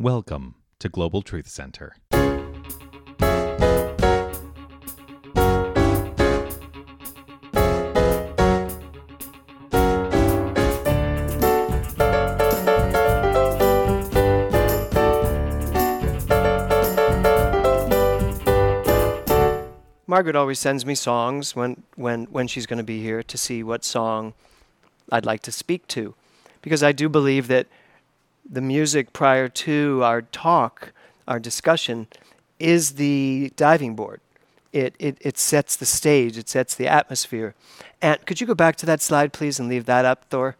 Welcome to Global Truth Center. Margaret always sends me songs when, when, when she's going to be here to see what song I'd like to speak to. Because I do believe that the music prior to our talk, our discussion, is the diving board. It, it, it sets the stage, it sets the atmosphere. And could you go back to that slide, please, and leave that up, Thor?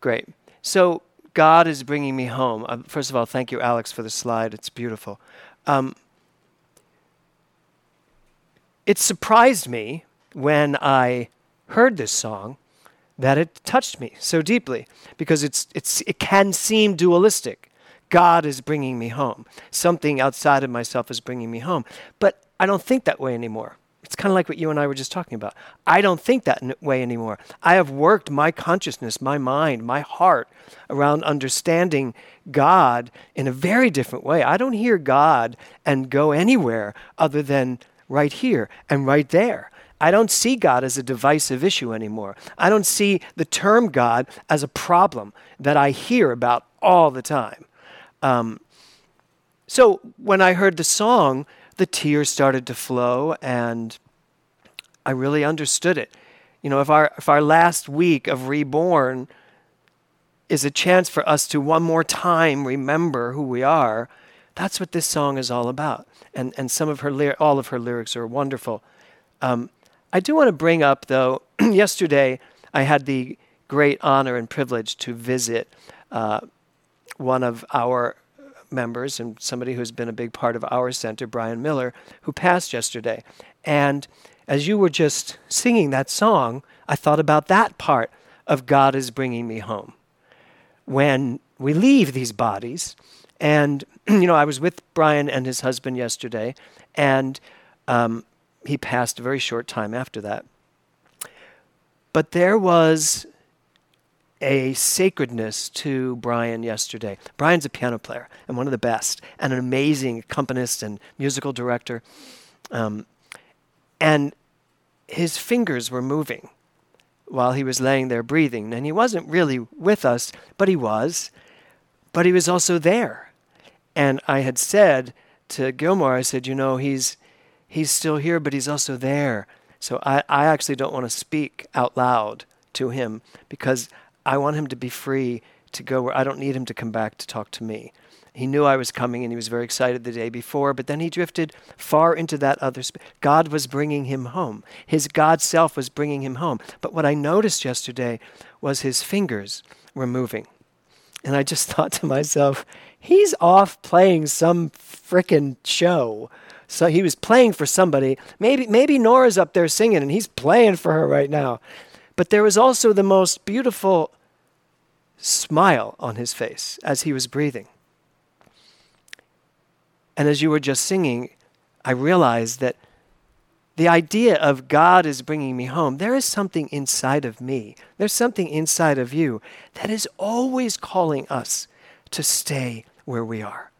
Great. So, God is bringing me home. Um, first of all, thank you, Alex, for the slide. It's beautiful. Um, it surprised me when I heard this song that it touched me so deeply because it's, it's, it can seem dualistic. God is bringing me home. Something outside of myself is bringing me home. But I don't think that way anymore. It's kind of like what you and I were just talking about. I don't think that way anymore. I have worked my consciousness, my mind, my heart around understanding God in a very different way. I don't hear God and go anywhere other than right here and right there. I don't see God as a divisive issue anymore. I don't see the term God as a problem that I hear about all the time. Um, so when I heard the song, the tears started to flow, and I really understood it. You know, if our, if our last week of reborn is a chance for us to one more time remember who we are, that's what this song is all about. And, and some of her, all of her lyrics are wonderful. Um, I do want to bring up, though, yesterday I had the great honor and privilege to visit uh, one of our members and somebody who's been a big part of our center, Brian Miller, who passed yesterday. And as you were just singing that song, I thought about that part of God is bringing me home. When we leave these bodies, and you know, I was with Brian and his husband yesterday, and um, he passed a very short time after that. But there was a sacredness to Brian yesterday. Brian's a piano player and one of the best, and an amazing accompanist and musical director. Um, and his fingers were moving while he was laying there breathing. And he wasn't really with us, but he was. But he was also there. And I had said to Gilmore, I said, you know, he's he's still here, but he's also there. So I, I actually don't want to speak out loud to him because I want him to be free to go where I don't need him to come back to talk to me. He knew I was coming and he was very excited the day before, but then he drifted far into that other space. God was bringing him home. His God self was bringing him home. But what I noticed yesterday was his fingers were moving. And I just thought to myself, he's off playing some frickin' show so he was playing for somebody. Maybe, maybe Nora's up there singing and he's playing for her right now. But there was also the most beautiful smile on his face as he was breathing. And as you were just singing, I realized that the idea of God is bringing me home, there is something inside of me, there's something inside of you that is always calling us to stay where we are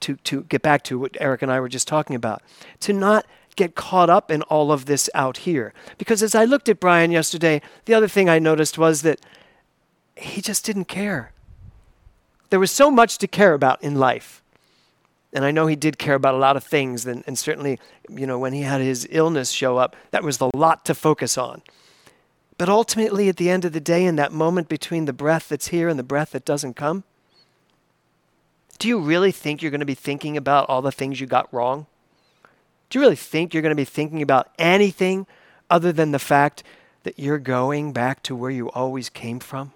to, to get back to what Eric and I were just talking about, to not get caught up in all of this out here. Because as I looked at Brian yesterday, the other thing I noticed was that he just didn't care. There was so much to care about in life. And I know he did care about a lot of things, and, and certainly, you know, when he had his illness show up, that was the lot to focus on. But ultimately, at the end of the day, in that moment between the breath that's here and the breath that doesn't come, do you really think you're going to be thinking about all the things you got wrong? Do you really think you're going to be thinking about anything other than the fact that you're going back to where you always came from,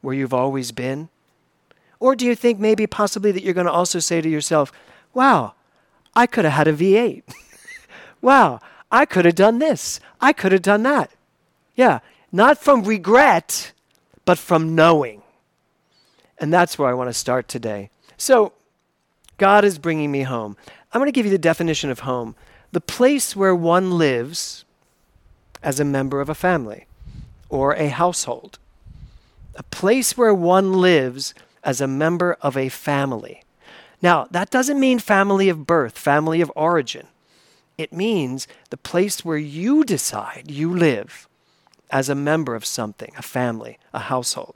where you've always been? Or do you think maybe possibly that you're going to also say to yourself, wow, I could have had a V8. wow, I could have done this. I could have done that. Yeah, not from regret, but from knowing. And that's where I want to start today. So, God is bringing me home. I'm going to give you the definition of home the place where one lives as a member of a family or a household. A place where one lives as a member of a family. Now, that doesn't mean family of birth, family of origin. It means the place where you decide you live as a member of something, a family, a household.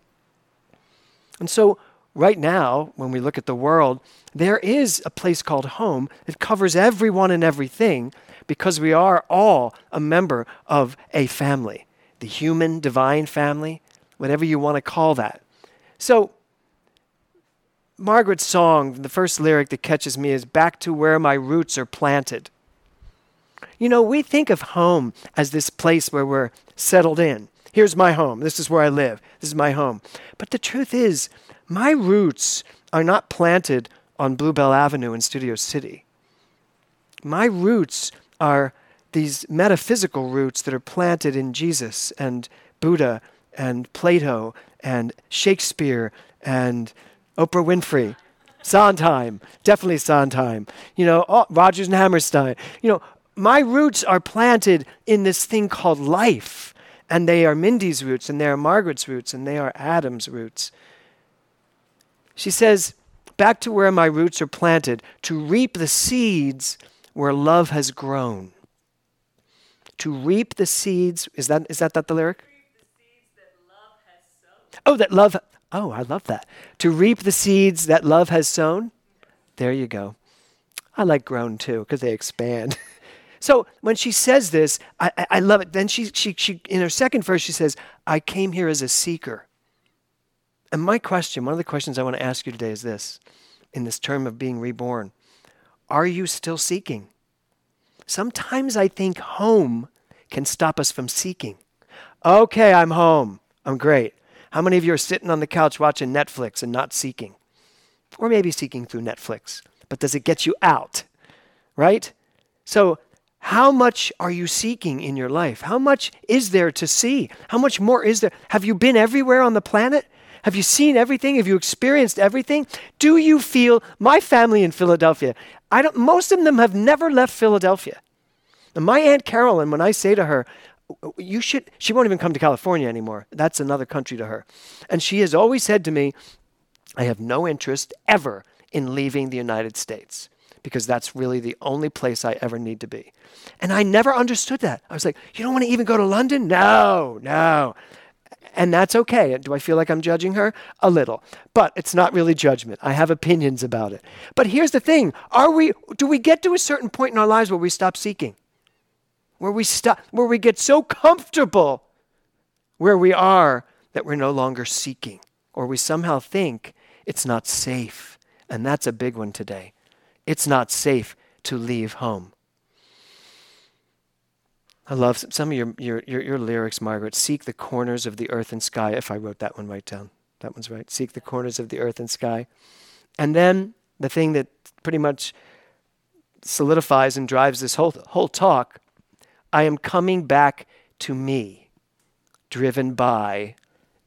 And so, right now, when we look at the world, there is a place called home that covers everyone and everything because we are all a member of a family the human divine family, whatever you want to call that. So, Margaret's song, the first lyric that catches me is Back to Where My Roots Are Planted. You know, we think of home as this place where we're settled in. Here's my home. This is where I live. This is my home. But the truth is, my roots are not planted on Bluebell Avenue in Studio City. My roots are these metaphysical roots that are planted in Jesus and Buddha and Plato and Shakespeare and Oprah Winfrey. Sondheim, definitely Sondheim. You know, oh, Rodgers and Hammerstein. You know, my roots are planted in this thing called life. And they are Mindy's roots, and they are Margaret's roots, and they are Adam's roots. She says, Back to where my roots are planted, to reap the seeds where love has grown. To reap the seeds, is that, is that, that the lyric? oh, that love, oh, I love that. To reap the seeds that love has sown. There you go. I like grown too, because they expand. So when she says this, I, I, I love it. Then she, she, she, in her second verse, she says, I came here as a seeker. And my question, one of the questions I want to ask you today is this in this term of being reborn Are you still seeking? Sometimes I think home can stop us from seeking. Okay, I'm home. I'm great. How many of you are sitting on the couch watching Netflix and not seeking? Or maybe seeking through Netflix. But does it get you out? Right? So how much are you seeking in your life? How much is there to see? How much more is there? Have you been everywhere on the planet? Have you seen everything? Have you experienced everything? Do you feel my family in Philadelphia? I don't most of them have never left Philadelphia. And my aunt Carolyn, when I say to her, you should she won't even come to California anymore. That's another country to her. And she has always said to me, I have no interest ever in leaving the United States because that's really the only place I ever need to be. And I never understood that. I was like, you don't want to even go to London? No, no. And that's okay. Do I feel like I'm judging her? A little. But it's not really judgment. I have opinions about it. But here's the thing. Are we do we get to a certain point in our lives where we stop seeking? Where we stop where we get so comfortable where we are that we're no longer seeking or we somehow think it's not safe. And that's a big one today. It's not safe to leave home. I love some of your, your, your, your, lyrics, Margaret. Seek the corners of the earth and sky. If I wrote that one right down, that one's right. Seek the corners of the earth and sky. And then the thing that pretty much solidifies and drives this whole, whole talk I am coming back to me, driven by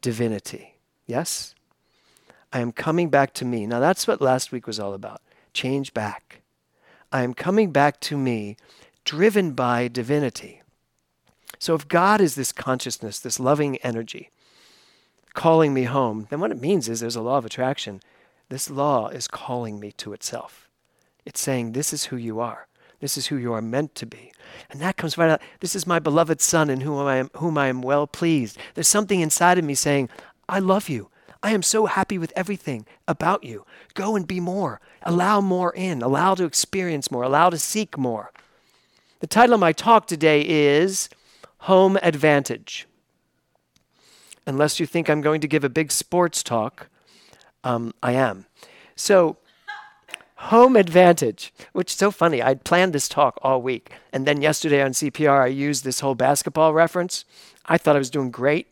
divinity. Yes? I am coming back to me. Now, that's what last week was all about change back. I am coming back to me, driven by divinity. So if God is this consciousness, this loving energy, calling me home, then what it means is there's a law of attraction. This law is calling me to itself. It's saying, This is who you are. This is who you are meant to be. And that comes right out. This is my beloved Son in whom I am, whom I am well pleased. There's something inside of me saying, I love you. I am so happy with everything about you. Go and be more. Allow more in. Allow to experience more. Allow to seek more. The title of my talk today is Home Advantage. Unless you think I'm going to give a big sports talk, um, I am. So, home advantage, which is so funny. I'd planned this talk all week. And then yesterday on CPR, I used this whole basketball reference. I thought I was doing great.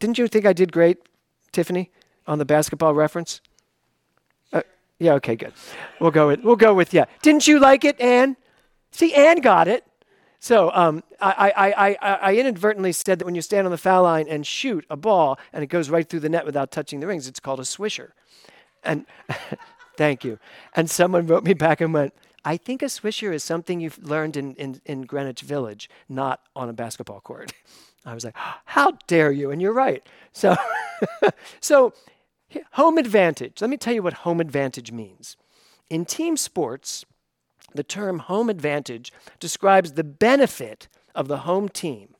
Didn't you think I did great? Tiffany, on the basketball reference? Uh, yeah, okay, good. We'll go with we'll go with yeah. Didn't you like it, Anne? See, Anne got it. So um, I, I, I, I inadvertently said that when you stand on the foul line and shoot a ball and it goes right through the net without touching the rings, it's called a swisher. And thank you. And someone wrote me back and went, I think a swisher is something you've learned in, in, in Greenwich Village, not on a basketball court. I was like, how dare you? And you're right. So, so home advantage. Let me tell you what home advantage means. In team sports, the term home advantage describes the benefit of the home team,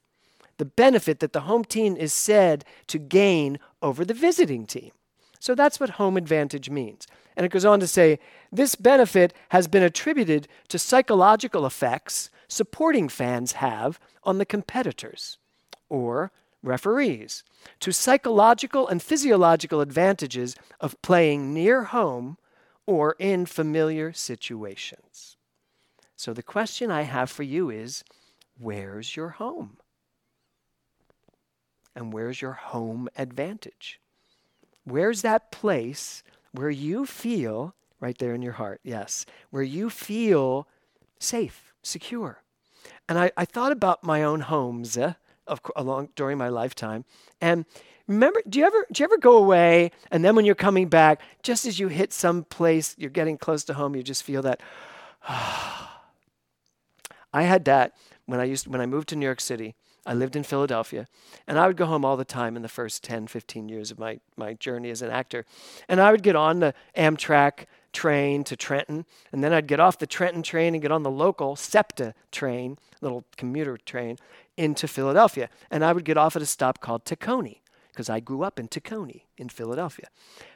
the benefit that the home team is said to gain over the visiting team. So that's what home advantage means. And it goes on to say this benefit has been attributed to psychological effects supporting fans have on the competitors or referees, to psychological and physiological advantages of playing near home or in familiar situations. So the question I have for you is where's your home? And where's your home advantage? Where's that place where you feel, right there in your heart, yes, where you feel safe, secure? And I, I thought about my own homes uh, of, along during my lifetime. And remember, do you ever do you ever go away and then when you're coming back, just as you hit some place, you're getting close to home, you just feel that. I had that when I used when I moved to New York City. I lived in Philadelphia, and I would go home all the time in the first 10, 15 years of my, my journey as an actor. And I would get on the Amtrak train to Trenton, and then I'd get off the Trenton train and get on the local SEPTA train, little commuter train, into Philadelphia. And I would get off at a stop called Tacony, because I grew up in Tacony in Philadelphia.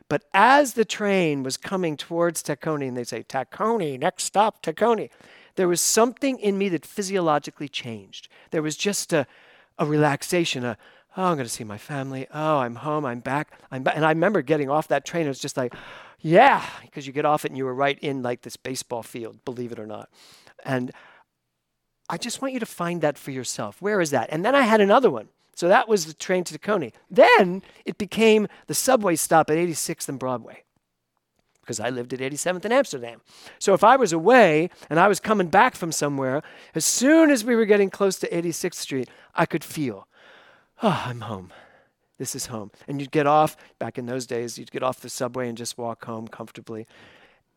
But as the train was coming towards Tacony, and they say, Tacony, next stop, Tacony, there was something in me that physiologically changed. There was just a, a relaxation, a, oh, I'm going to see my family. Oh, I'm home. I'm back. I'm back. And I remember getting off that train. It was just like, yeah, because you get off it and you were right in like this baseball field, believe it or not. And I just want you to find that for yourself. Where is that? And then I had another one. So that was the train to Tacony. Then it became the subway stop at 86th and Broadway because I lived at 87th in Amsterdam. So if I was away and I was coming back from somewhere, as soon as we were getting close to 86th Street, I could feel, oh, I'm home. This is home. And you'd get off, back in those days, you'd get off the subway and just walk home comfortably.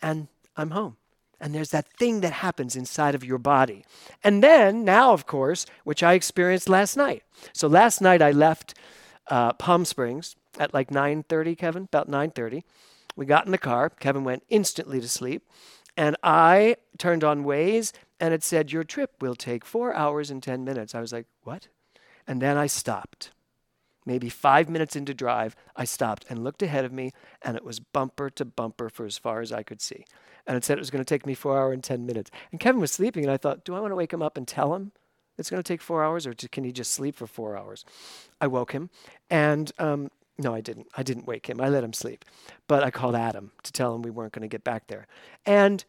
And I'm home. And there's that thing that happens inside of your body. And then, now, of course, which I experienced last night. So last night I left uh, Palm Springs at like 9.30, Kevin, about 9.30. We got in the car. Kevin went instantly to sleep. And I turned on Waze and it said, Your trip will take four hours and 10 minutes. I was like, What? And then I stopped. Maybe five minutes into drive, I stopped and looked ahead of me, and it was bumper to bumper for as far as I could see. And it said it was going to take me four hours and 10 minutes. And Kevin was sleeping, and I thought, Do I want to wake him up and tell him it's going to take four hours, or can he just sleep for four hours? I woke him, and um, no, I didn't. I didn't wake him. I let him sleep. But I called Adam to tell him we weren't going to get back there. And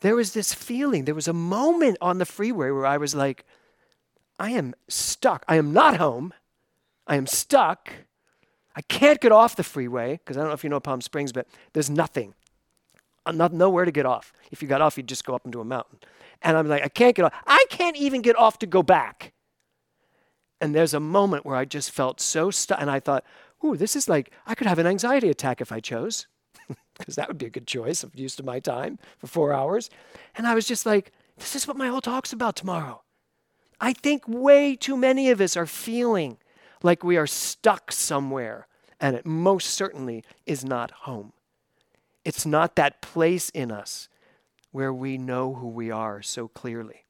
there was this feeling, there was a moment on the freeway where I was like, I am stuck. I am not home. I am stuck. I can't get off the freeway because I don't know if you know Palm Springs, but there's nothing. I'm not nowhere to get off. If you got off, you'd just go up into a mountain. And I'm like, I can't get off. I can't even get off to go back. And there's a moment where I just felt so stuck. And I thought, ooh, this is like, I could have an anxiety attack if I chose, because that would be a good choice of use of my time for four hours. And I was just like, this is what my whole talk's about tomorrow. I think way too many of us are feeling like we are stuck somewhere, and it most certainly is not home. It's not that place in us where we know who we are so clearly.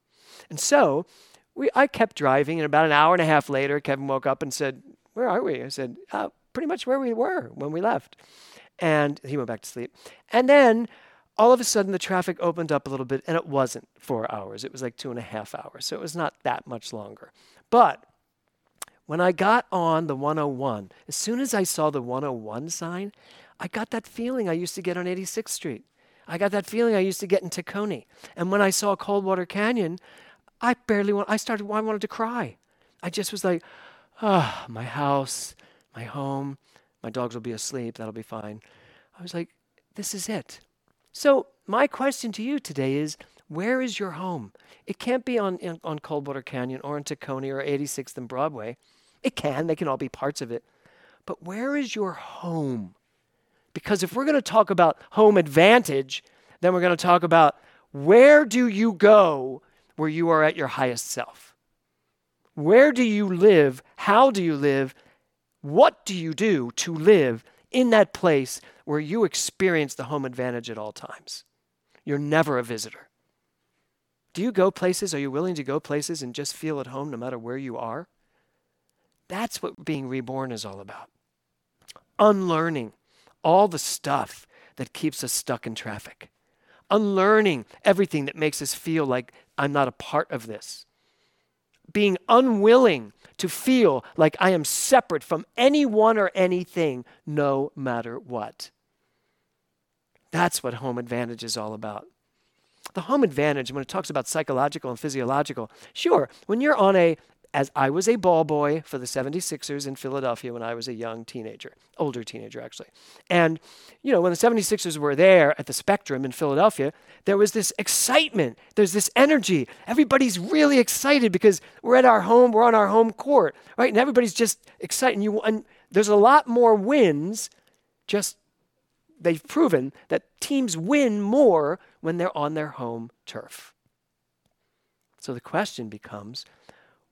And so we, I kept driving, and about an hour and a half later, Kevin woke up and said, Where are we? I said, uh, pretty much where we were when we left. And he went back to sleep. And then all of a sudden the traffic opened up a little bit and it wasn't four hours. It was like two and a half hours. So it was not that much longer. But when I got on the 101, as soon as I saw the 101 sign, I got that feeling I used to get on 86th Street. I got that feeling I used to get in Tacony. And when I saw Coldwater Canyon, I barely want, I started, I wanted to cry. I just was like, ah, my house, my home. My dogs will be asleep. That'll be fine. I was like, this is it. So, my question to you today is where is your home? It can't be on, in, on Coldwater Canyon or in Tacony or 86th and Broadway. It can, they can all be parts of it. But where is your home? Because if we're going to talk about home advantage, then we're going to talk about where do you go where you are at your highest self? Where do you live? How do you live? What do you do to live in that place where you experience the home advantage at all times? you're never a visitor. Do you go places? Are you willing to go places and just feel at home no matter where you are? That's what being reborn is all about. Unlearning all the stuff that keeps us stuck in traffic. Unlearning everything that makes us feel like I'm not a part of this. Being unwilling to feel like I am separate from anyone or anything, no matter what. That's what home advantage is all about. The home advantage, when it talks about psychological and physiological, sure, when you're on a as I was a ball boy for the 76ers in Philadelphia when I was a young teenager, older teenager actually. And, you know, when the 76ers were there at the Spectrum in Philadelphia, there was this excitement, there's this energy. Everybody's really excited because we're at our home, we're on our home court, right? And everybody's just excited. And, you, and there's a lot more wins, just they've proven that teams win more when they're on their home turf. So the question becomes,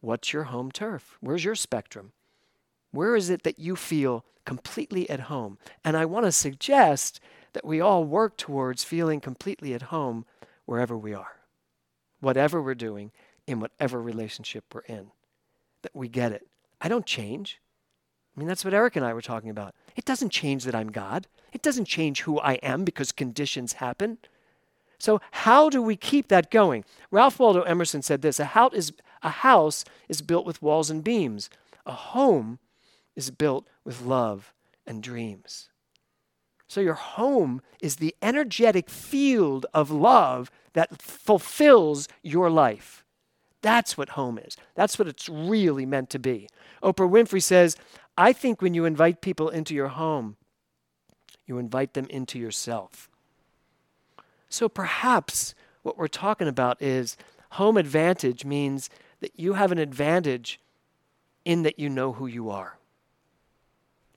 What's your home turf? Where's your spectrum? Where is it that you feel completely at home? And I want to suggest that we all work towards feeling completely at home wherever we are, whatever we're doing, in whatever relationship we're in, that we get it. I don't change. I mean, that's what Eric and I were talking about. It doesn't change that I'm God. It doesn't change who I am because conditions happen. So, how do we keep that going? Ralph Waldo Emerson said this a house, is, a house is built with walls and beams, a home is built with love and dreams. So, your home is the energetic field of love that fulfills your life. That's what home is. That's what it's really meant to be. Oprah Winfrey says, I think when you invite people into your home, you invite them into yourself. So perhaps what we're talking about is home advantage means that you have an advantage in that you know who you are.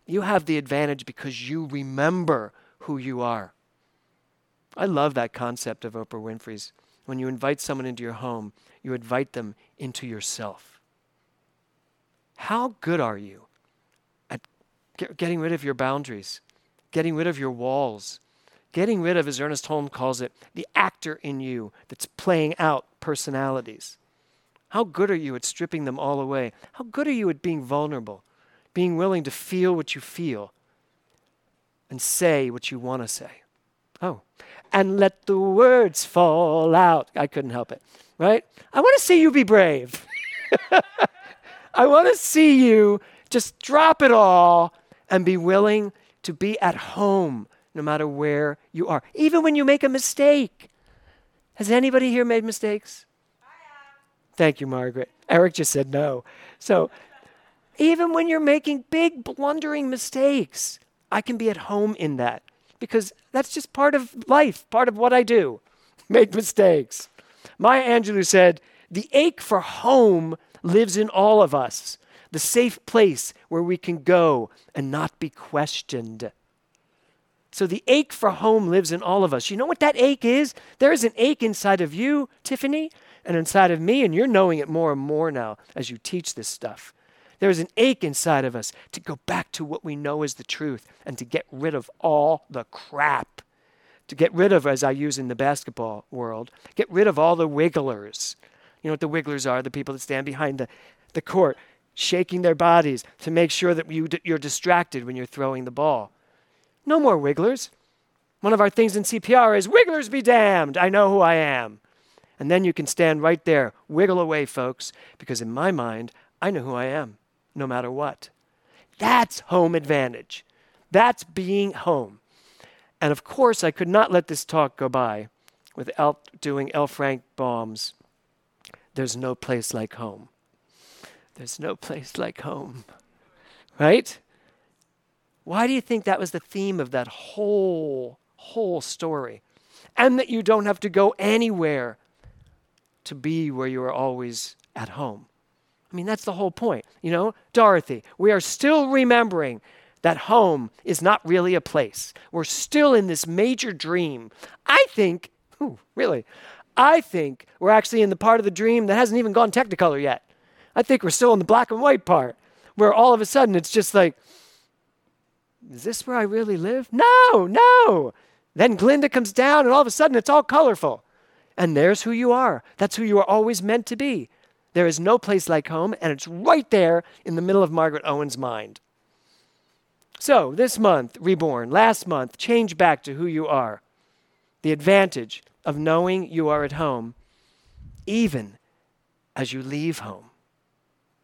You have the advantage because you remember who you are. I love that concept of Oprah Winfrey's. When you invite someone into your home, you invite them into yourself. How good are you at getting rid of your boundaries, getting rid of your walls, Getting rid of, as Ernest Holmes calls it, the actor in you that's playing out personalities. How good are you at stripping them all away? How good are you at being vulnerable, being willing to feel what you feel and say what you want to say? Oh, and let the words fall out. I couldn't help it, right? I want to see you be brave. I want to see you just drop it all and be willing to be at home no matter where you are, even when you make a mistake. Has anybody here made mistakes? Thank you, Margaret. Eric just said no. So, even when you're making big, blundering mistakes, I can be at home in that because that's just part of life, part of what I do. Make mistakes. Maya Angelou said, The ache for home lives in all of us, the safe place where we can go and not be questioned. So the ache for home lives in all of us. You know what that ache is? There is an ache inside of you, Tiffany, and inside of me, and you're knowing it more and more now as you teach this stuff. There is an ache inside of us to go back to what we know is the truth and to get rid of all the crap. To get rid of, as I use in the basketball world, get rid of all the wigglers. You know what the wigglers are? The people that stand behind the, the court, shaking their bodies to make sure that you, you're distracted when you're throwing the ball. No more wigglers. One of our things in CPR is wigglers be damned. I know who I am. And then you can stand right there, wiggle away, folks, because in my mind, I know who I am, no matter what. That's home advantage. That's being home. And of course, I could not let this talk go by without doing L. Frank Baum's There's No Place Like Home. There's no place like home. Right? Why do you think that was the theme of that whole, whole story? And that you don't have to go anywhere to be where you are always at home. I mean, that's the whole point. You know, Dorothy, we are still remembering that home is not really a place. We're still in this major dream. I think, ooh, really, I think we're actually in the part of the dream that hasn't even gone technicolor yet. I think we're still in the black and white part, where all of a sudden it's just like, is this where I really live? No, no. Then Glinda comes down, and all of a sudden it's all colorful. And there's who you are. That's who you are always meant to be. There is no place like home, and it's right there in the middle of Margaret Owen's mind. So, this month, reborn. Last month, change back to who you are. The advantage of knowing you are at home, even as you leave home.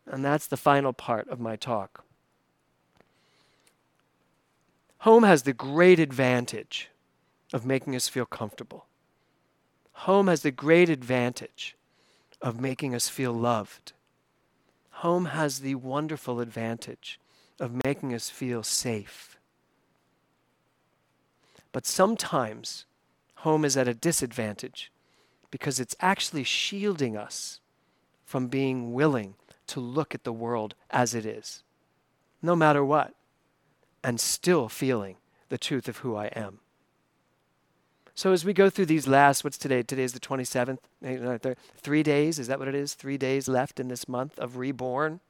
And that's the final part of my talk. Home has the great advantage of making us feel comfortable. Home has the great advantage of making us feel loved. Home has the wonderful advantage of making us feel safe. But sometimes home is at a disadvantage because it's actually shielding us from being willing to look at the world as it is, no matter what, and still feeling the truth of who I am. So as we go through these last, what's today? Today is the 27th. Eh, three days, is that what it is? Three days left in this month of reborn.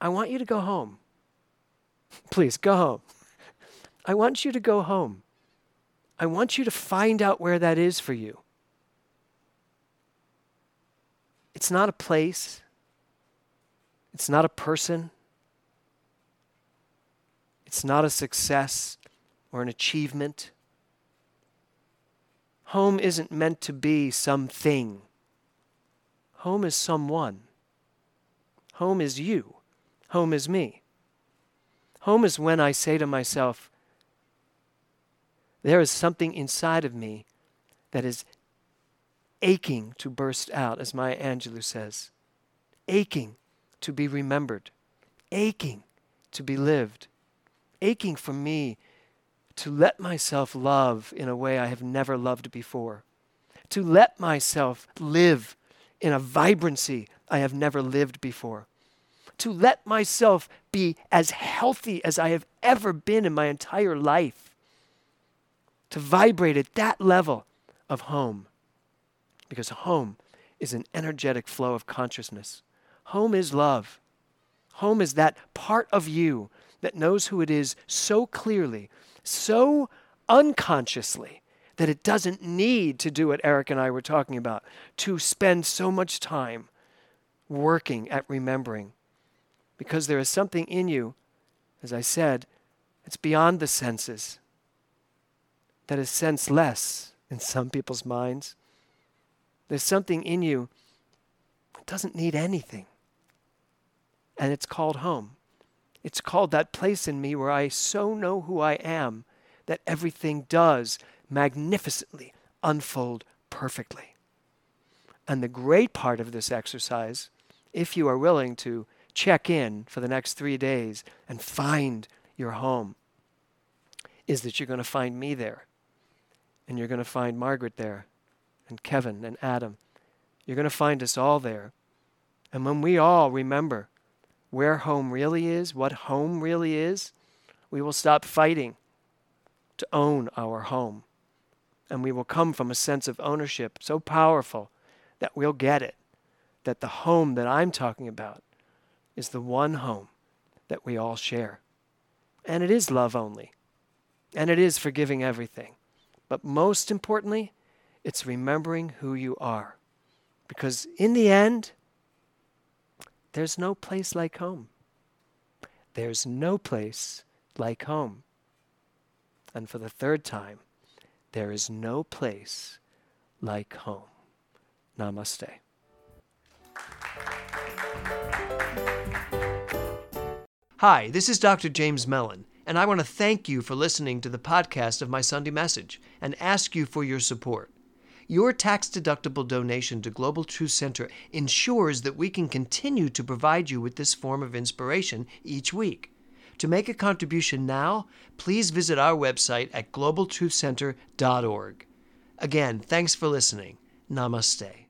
I want you to go home. Please go home. I want you to go home. I want you to find out where that is for you. It's not a place, it's not a person, it's not a success or an achievement. Home isn't meant to be something. Home is someone. Home is you. Home is me. Home is when I say to myself, there is something inside of me that is aching to burst out, as Maya Angelou says, aching to be remembered, aching to be lived, aching for me to let myself love in a way I have never loved before, to let myself live in a vibrancy I have never lived before, to let myself be as healthy as I have ever been in my entire life, to vibrate at that level of home. Because home is an energetic flow of consciousness. Home is love. Home is that part of you that knows who it is so clearly, so unconsciously, that it doesn't need to do what Eric and I were talking about, to spend so much time working at remembering because there is something in you, as I said, it's beyond the senses, that is senseless in some people's minds. There's something in you that doesn't need anything. And it's called home. It's called that place in me where I so know who I am that everything does magnificently unfold perfectly. And the great part of this exercise, if you are willing to check in for the next three days and find your home is that you're going to find me there. And you're going to find Margaret there, and Kevin and Adam. You're going to find us all there. And when we all remember where home really is, what home really is, we will stop fighting to own our home. And we will come from a sense of ownership so powerful that we'll get it. That the home that I'm talking about is the one home that we all share. And it is love only. And it is forgiving everything. But most importantly, it's remembering who you are. Because in the end, there's no place like home. There's no place like home. And for the third time, there is no place like home. Namaste. Hi, this is Dr. James Mellon, and I want to thank you for listening to the podcast of my Sunday message and ask you for your support. Your tax deductible donation to Global Truth Center ensures that we can continue to provide you with this form of inspiration each week. To make a contribution now, please visit our website at globaltruthcenter.org. Again, thanks for listening. Namaste.